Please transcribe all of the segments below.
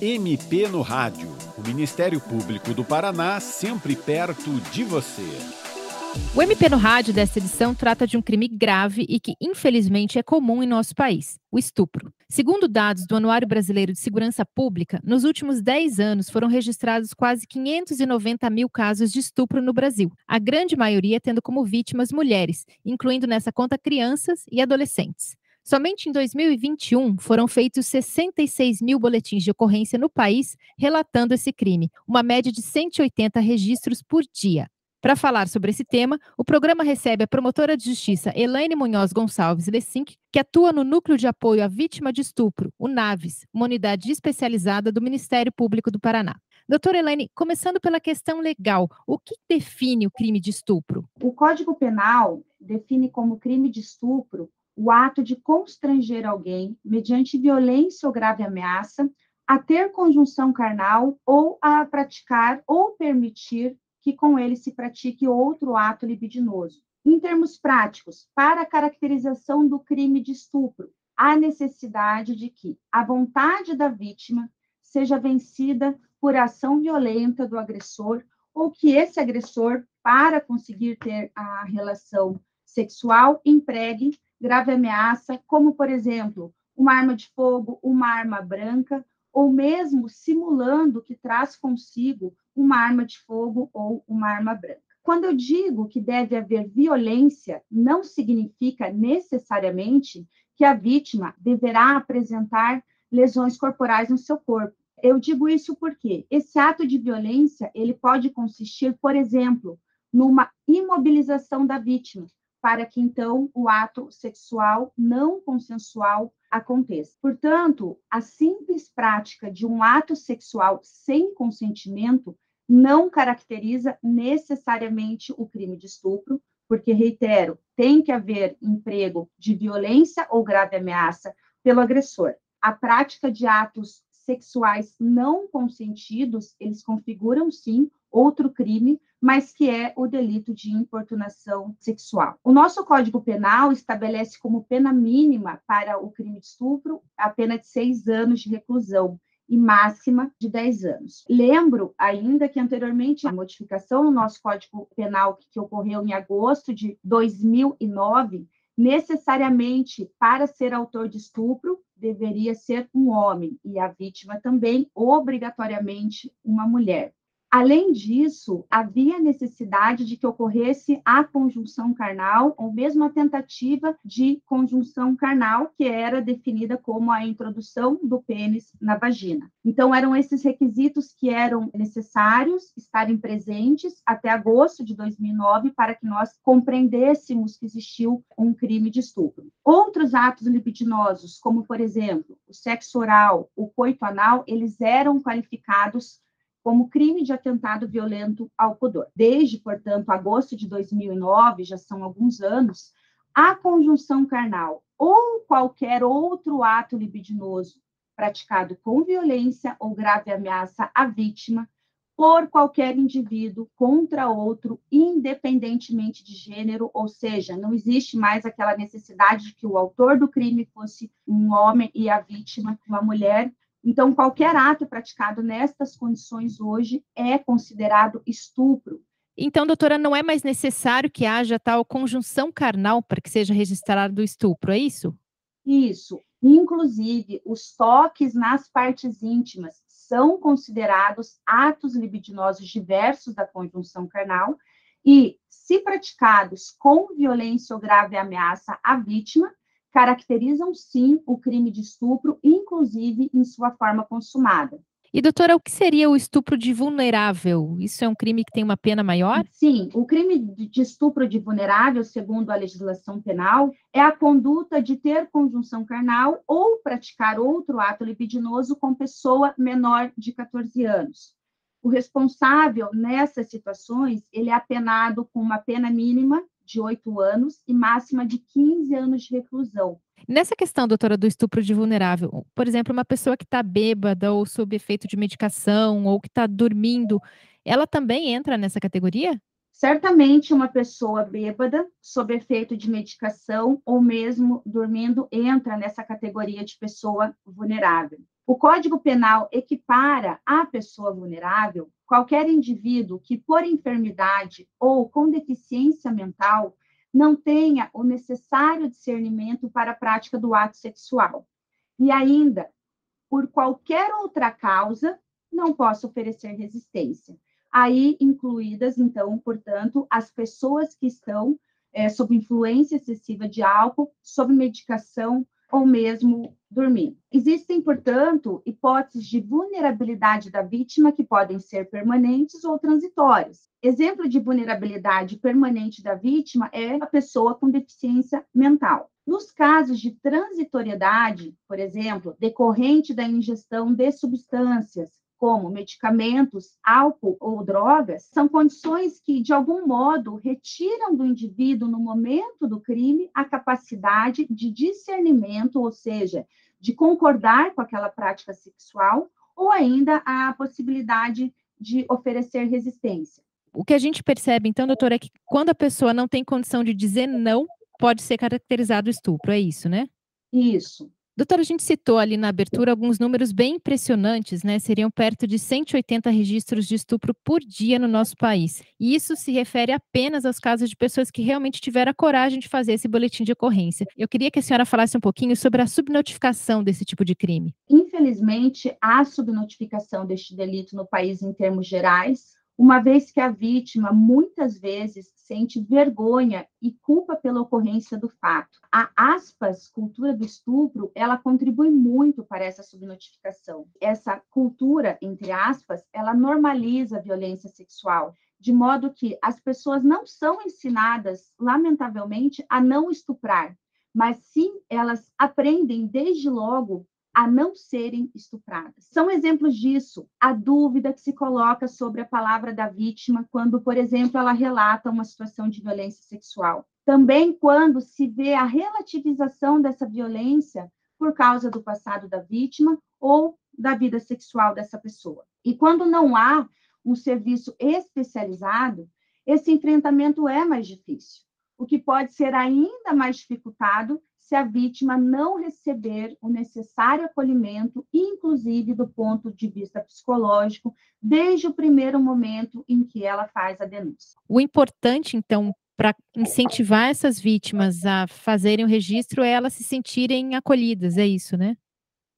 MP no Rádio. O Ministério Público do Paraná sempre perto de você. O MP no Rádio desta edição trata de um crime grave e que, infelizmente, é comum em nosso país: o estupro. Segundo dados do Anuário Brasileiro de Segurança Pública, nos últimos 10 anos foram registrados quase 590 mil casos de estupro no Brasil, a grande maioria tendo como vítimas mulheres, incluindo nessa conta crianças e adolescentes. Somente em 2021 foram feitos 66 mil boletins de ocorrência no país relatando esse crime, uma média de 180 registros por dia. Para falar sobre esse tema, o programa recebe a promotora de justiça Elaine Munhoz Gonçalves Lessink, que atua no Núcleo de Apoio à Vítima de Estupro, o NAVES, uma unidade especializada do Ministério Público do Paraná. Doutora Elaine, começando pela questão legal, o que define o crime de estupro? O Código Penal define como crime de estupro o ato de constranger alguém, mediante violência ou grave ameaça, a ter conjunção carnal ou a praticar ou permitir que com ele se pratique outro ato libidinoso. Em termos práticos, para a caracterização do crime de estupro, há necessidade de que a vontade da vítima seja vencida por ação violenta do agressor ou que esse agressor, para conseguir ter a relação sexual, empregue grave ameaça, como, por exemplo, uma arma de fogo, uma arma branca, ou mesmo simulando que traz consigo uma arma de fogo ou uma arma branca. Quando eu digo que deve haver violência, não significa necessariamente que a vítima deverá apresentar lesões corporais no seu corpo. Eu digo isso porque esse ato de violência, ele pode consistir, por exemplo, numa imobilização da vítima, para que então o ato sexual não consensual aconteça. Portanto, a simples prática de um ato sexual sem consentimento não caracteriza necessariamente o crime de estupro, porque, reitero, tem que haver emprego de violência ou grave ameaça pelo agressor. A prática de atos sexuais não consentidos, eles configuram, sim, outro crime, mas que é o delito de importunação sexual. O nosso Código Penal estabelece como pena mínima para o crime de estupro a pena de seis anos de reclusão e máxima de 10 anos. Lembro ainda que anteriormente a modificação no nosso Código Penal que ocorreu em agosto de 2009 necessariamente para ser autor de estupro deveria ser um homem e a vítima também obrigatoriamente uma mulher. Além disso, havia necessidade de que ocorresse a conjunção carnal, ou mesmo a tentativa de conjunção carnal, que era definida como a introdução do pênis na vagina. Então, eram esses requisitos que eram necessários estarem presentes até agosto de 2009 para que nós compreendêssemos que existiu um crime de estupro. Outros atos libidinosos, como, por exemplo, o sexo oral, o coito anal, eles eram qualificados como crime de atentado violento ao pudor. Desde, portanto, agosto de 2009, já são alguns anos, a conjunção carnal ou qualquer outro ato libidinoso praticado com violência ou grave ameaça à vítima por qualquer indivíduo contra outro, independentemente de gênero, ou seja, não existe mais aquela necessidade de que o autor do crime fosse um homem e a vítima uma mulher, então, qualquer ato praticado nestas condições hoje é considerado estupro. Então, doutora, não é mais necessário que haja tal conjunção carnal para que seja registrado o estupro, é isso? Isso. Inclusive, os toques nas partes íntimas são considerados atos libidinosos diversos da conjunção carnal e, se praticados com violência ou grave ameaça à vítima, caracterizam sim o crime de estupro, inclusive em sua forma consumada. E, doutora, o que seria o estupro de vulnerável? Isso é um crime que tem uma pena maior? Sim, o crime de estupro de vulnerável, segundo a legislação penal, é a conduta de ter conjunção carnal ou praticar outro ato libidinoso com pessoa menor de 14 anos. O responsável nessas situações, ele é apenado com uma pena mínima de 8 anos e máxima de 15 anos de reclusão. Nessa questão, doutora, do estupro de vulnerável, por exemplo, uma pessoa que está bêbada ou sob efeito de medicação ou que está dormindo, ela também entra nessa categoria? Certamente uma pessoa bêbada, sob efeito de medicação ou mesmo dormindo, entra nessa categoria de pessoa vulnerável. O Código Penal equipara à pessoa vulnerável qualquer indivíduo que, por enfermidade ou com deficiência mental, não tenha o necessário discernimento para a prática do ato sexual. E ainda, por qualquer outra causa, não possa oferecer resistência. Aí incluídas, então, portanto, as pessoas que estão é, sob influência excessiva de álcool, sob medicação ou mesmo dormir. Existem, portanto, hipóteses de vulnerabilidade da vítima que podem ser permanentes ou transitórias. Exemplo de vulnerabilidade permanente da vítima é a pessoa com deficiência mental. Nos casos de transitoriedade, por exemplo, decorrente da ingestão de substâncias, como medicamentos, álcool ou drogas, são condições que, de algum modo, retiram do indivíduo, no momento do crime, a capacidade de discernimento, ou seja, de concordar com aquela prática sexual, ou ainda a possibilidade de oferecer resistência. O que a gente percebe, então, doutora, é que quando a pessoa não tem condição de dizer não, pode ser caracterizado estupro, é isso, né? Isso. Doutora, a gente citou ali na abertura alguns números bem impressionantes, né? Seriam perto de 180 registros de estupro por dia no nosso país. E isso se refere apenas aos casos de pessoas que realmente tiveram a coragem de fazer esse boletim de ocorrência. Eu queria que a senhora falasse um pouquinho sobre a subnotificação desse tipo de crime. Infelizmente, há subnotificação deste delito no país em termos gerais uma vez que a vítima muitas vezes sente vergonha e culpa pela ocorrência do fato. A aspas cultura do estupro, ela contribui muito para essa subnotificação. Essa cultura, entre aspas, ela normaliza a violência sexual, de modo que as pessoas não são ensinadas, lamentavelmente, a não estuprar, mas sim elas aprendem desde logo a não serem estupradas. São exemplos disso a dúvida que se coloca sobre a palavra da vítima quando, por exemplo, ela relata uma situação de violência sexual. Também quando se vê a relativização dessa violência por causa do passado da vítima ou da vida sexual dessa pessoa. E quando não há um serviço especializado, esse enfrentamento é mais difícil, o que pode ser ainda mais dificultado se a vítima não receber o necessário acolhimento, inclusive do ponto de vista psicológico, desde o primeiro momento em que ela faz a denúncia. O importante, então, para incentivar essas vítimas a fazerem o registro é elas se sentirem acolhidas, é isso, né?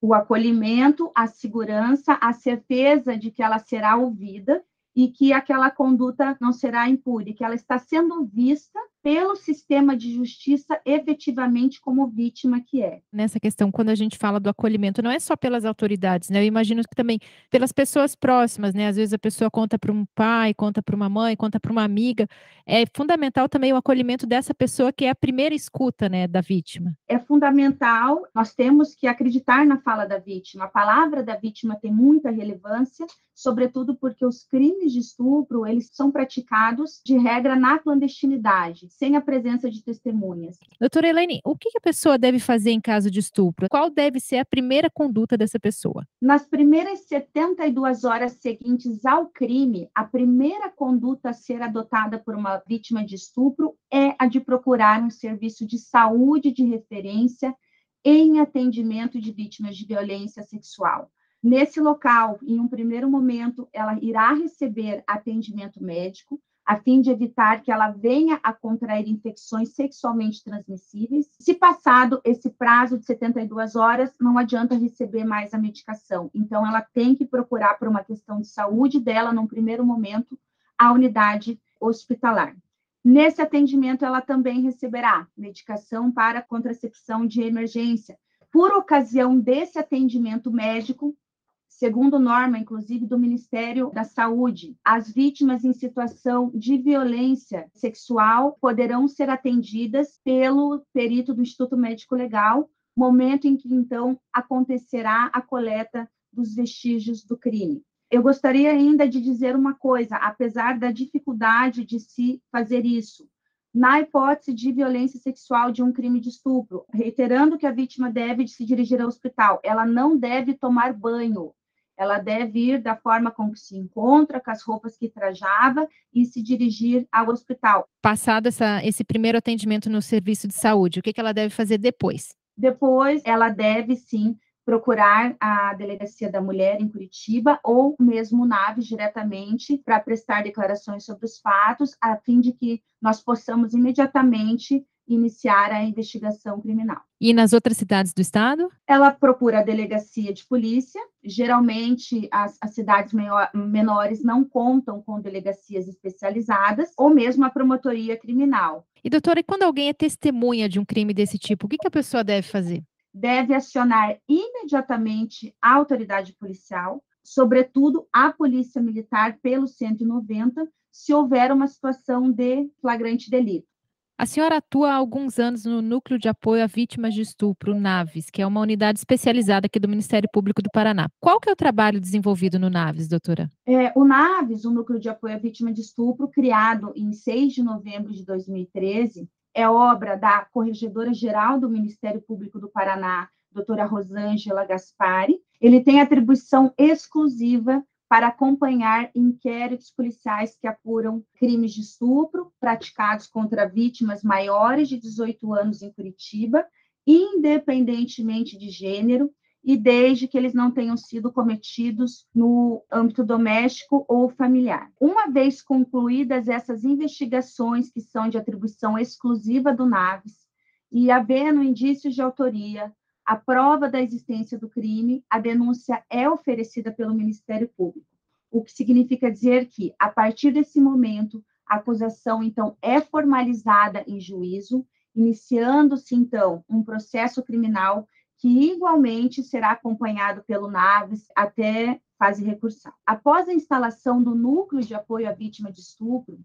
O acolhimento, a segurança, a certeza de que ela será ouvida e que aquela conduta não será impune, que ela está sendo vista pelo sistema de justiça efetivamente como vítima que é. Nessa questão, quando a gente fala do acolhimento, não é só pelas autoridades, né? Eu imagino que também pelas pessoas próximas, né? Às vezes a pessoa conta para um pai, conta para uma mãe, conta para uma amiga. É fundamental também o acolhimento dessa pessoa que é a primeira escuta, né, da vítima. É fundamental, nós temos que acreditar na fala da vítima. A palavra da vítima tem muita relevância, sobretudo porque os crimes de estupro, eles são praticados de regra na clandestinidade sem a presença de testemunhas. Doutora Elaine, o que a pessoa deve fazer em caso de estupro? Qual deve ser a primeira conduta dessa pessoa? Nas primeiras 72 horas seguintes ao crime, a primeira conduta a ser adotada por uma vítima de estupro é a de procurar um serviço de saúde de referência em atendimento de vítimas de violência sexual. Nesse local, em um primeiro momento, ela irá receber atendimento médico, a fim de evitar que ela venha a contrair infecções sexualmente transmissíveis. Se passado esse prazo de 72 horas, não adianta receber mais a medicação. Então, ela tem que procurar, por uma questão de saúde dela, num primeiro momento, a unidade hospitalar. Nesse atendimento, ela também receberá medicação para contracepção de emergência. Por ocasião desse atendimento médico, segundo norma, inclusive, do Ministério da Saúde. As vítimas em situação de violência sexual poderão ser atendidas pelo perito do Instituto Médico Legal, momento em que, então, acontecerá a coleta dos vestígios do crime. Eu gostaria ainda de dizer uma coisa, apesar da dificuldade de se fazer isso, na hipótese de violência sexual de um crime de estupro, reiterando que a vítima deve se dirigir ao hospital, ela não deve tomar banho, ela deve ir da forma como se encontra, com as roupas que trajava e se dirigir ao hospital. Passado essa, esse primeiro atendimento no serviço de saúde, o que, que ela deve fazer depois? Depois, ela deve sim procurar a Delegacia da Mulher em Curitiba ou mesmo o Naves diretamente para prestar declarações sobre os fatos, a fim de que nós possamos imediatamente iniciar a investigação criminal. E nas outras cidades do estado? Ela procura a delegacia de polícia. Geralmente, as, as cidades menor, menores não contam com delegacias especializadas, ou mesmo a promotoria criminal. E, doutora, e quando alguém é testemunha de um crime desse tipo, o que, que a pessoa deve fazer? Deve acionar imediatamente a autoridade policial, sobretudo a polícia militar, pelo 190, se houver uma situação de flagrante delito. A senhora atua há alguns anos no Núcleo de Apoio a Vítimas de Estupro, NAVES, que é uma unidade especializada aqui do Ministério Público do Paraná. Qual que é o trabalho desenvolvido no NAVES, doutora? É, o NAVES, o Núcleo de Apoio a Vítimas de Estupro, criado em 6 de novembro de 2013, é obra da Corregedora-Geral do Ministério Público do Paraná, doutora Rosângela Gaspari. Ele tem atribuição exclusiva para acompanhar inquéritos policiais que apuram crimes de estupro praticados contra vítimas maiores de 18 anos em Curitiba, independentemente de gênero e desde que eles não tenham sido cometidos no âmbito doméstico ou familiar. Uma vez concluídas essas investigações que são de atribuição exclusiva do NAVES e havendo indícios de autoria, a prova da existência do crime, a denúncia é oferecida pelo Ministério Público. O que significa dizer que, a partir desse momento, a acusação, então, é formalizada em juízo, iniciando-se, então, um processo criminal que, igualmente, será acompanhado pelo NAVES até fase recursal. Após a instalação do núcleo de apoio à vítima de estupro,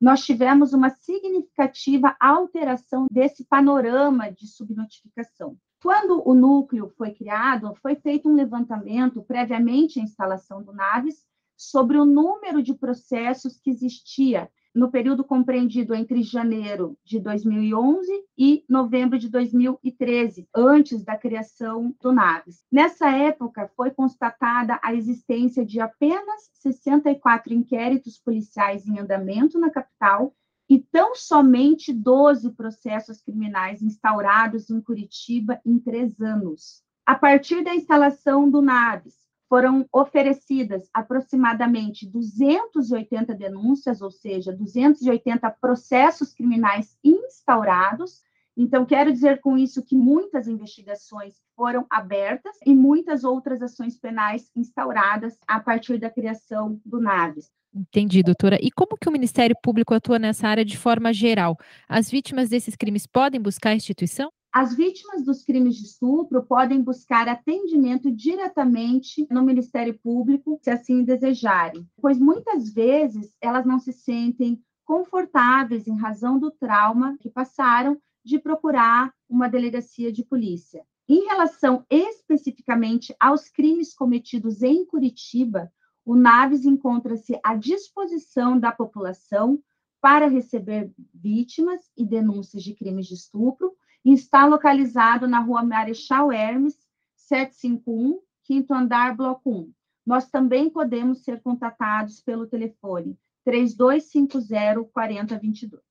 nós tivemos uma significativa alteração desse panorama de subnotificação. Quando o núcleo foi criado, foi feito um levantamento previamente à instalação do NAVES sobre o número de processos que existia no período compreendido entre janeiro de 2011 e novembro de 2013, antes da criação do NAVES. Nessa época, foi constatada a existência de apenas 64 inquéritos policiais em andamento na capital e tão somente 12 processos criminais instaurados em Curitiba em três anos. A partir da instalação do NAVES, foram oferecidas aproximadamente 280 denúncias, ou seja, 280 processos criminais instaurados. Então, quero dizer com isso que muitas investigações foram abertas e muitas outras ações penais instauradas a partir da criação do NAVES. Entendi, doutora. E como que o Ministério Público atua nessa área de forma geral? As vítimas desses crimes podem buscar a instituição? As vítimas dos crimes de estupro podem buscar atendimento diretamente no Ministério Público, se assim desejarem, pois muitas vezes elas não se sentem confortáveis em razão do trauma que passaram de procurar uma delegacia de polícia. Em relação especificamente aos crimes cometidos em Curitiba, o Naves encontra-se à disposição da população para receber vítimas e denúncias de crimes de estupro e está localizado na rua Marechal Hermes, 751, quinto andar, bloco 1. Nós também podemos ser contatados pelo telefone 3250 4022.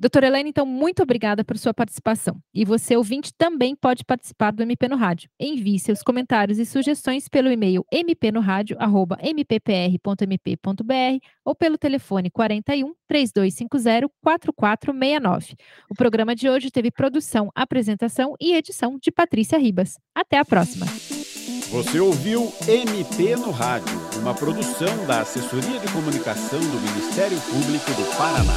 Doutora Helena, então, muito obrigada por sua participação. E você, ouvinte, também pode participar do MP no Rádio. Envie seus comentários e sugestões pelo e-mail mpnoradio.mppr.mp.br ou pelo telefone 41 3250 4469. O programa de hoje teve produção, apresentação e edição de Patrícia Ribas. Até a próxima. Você ouviu MP no Rádio, uma produção da Assessoria de Comunicação do Ministério Público do Paraná.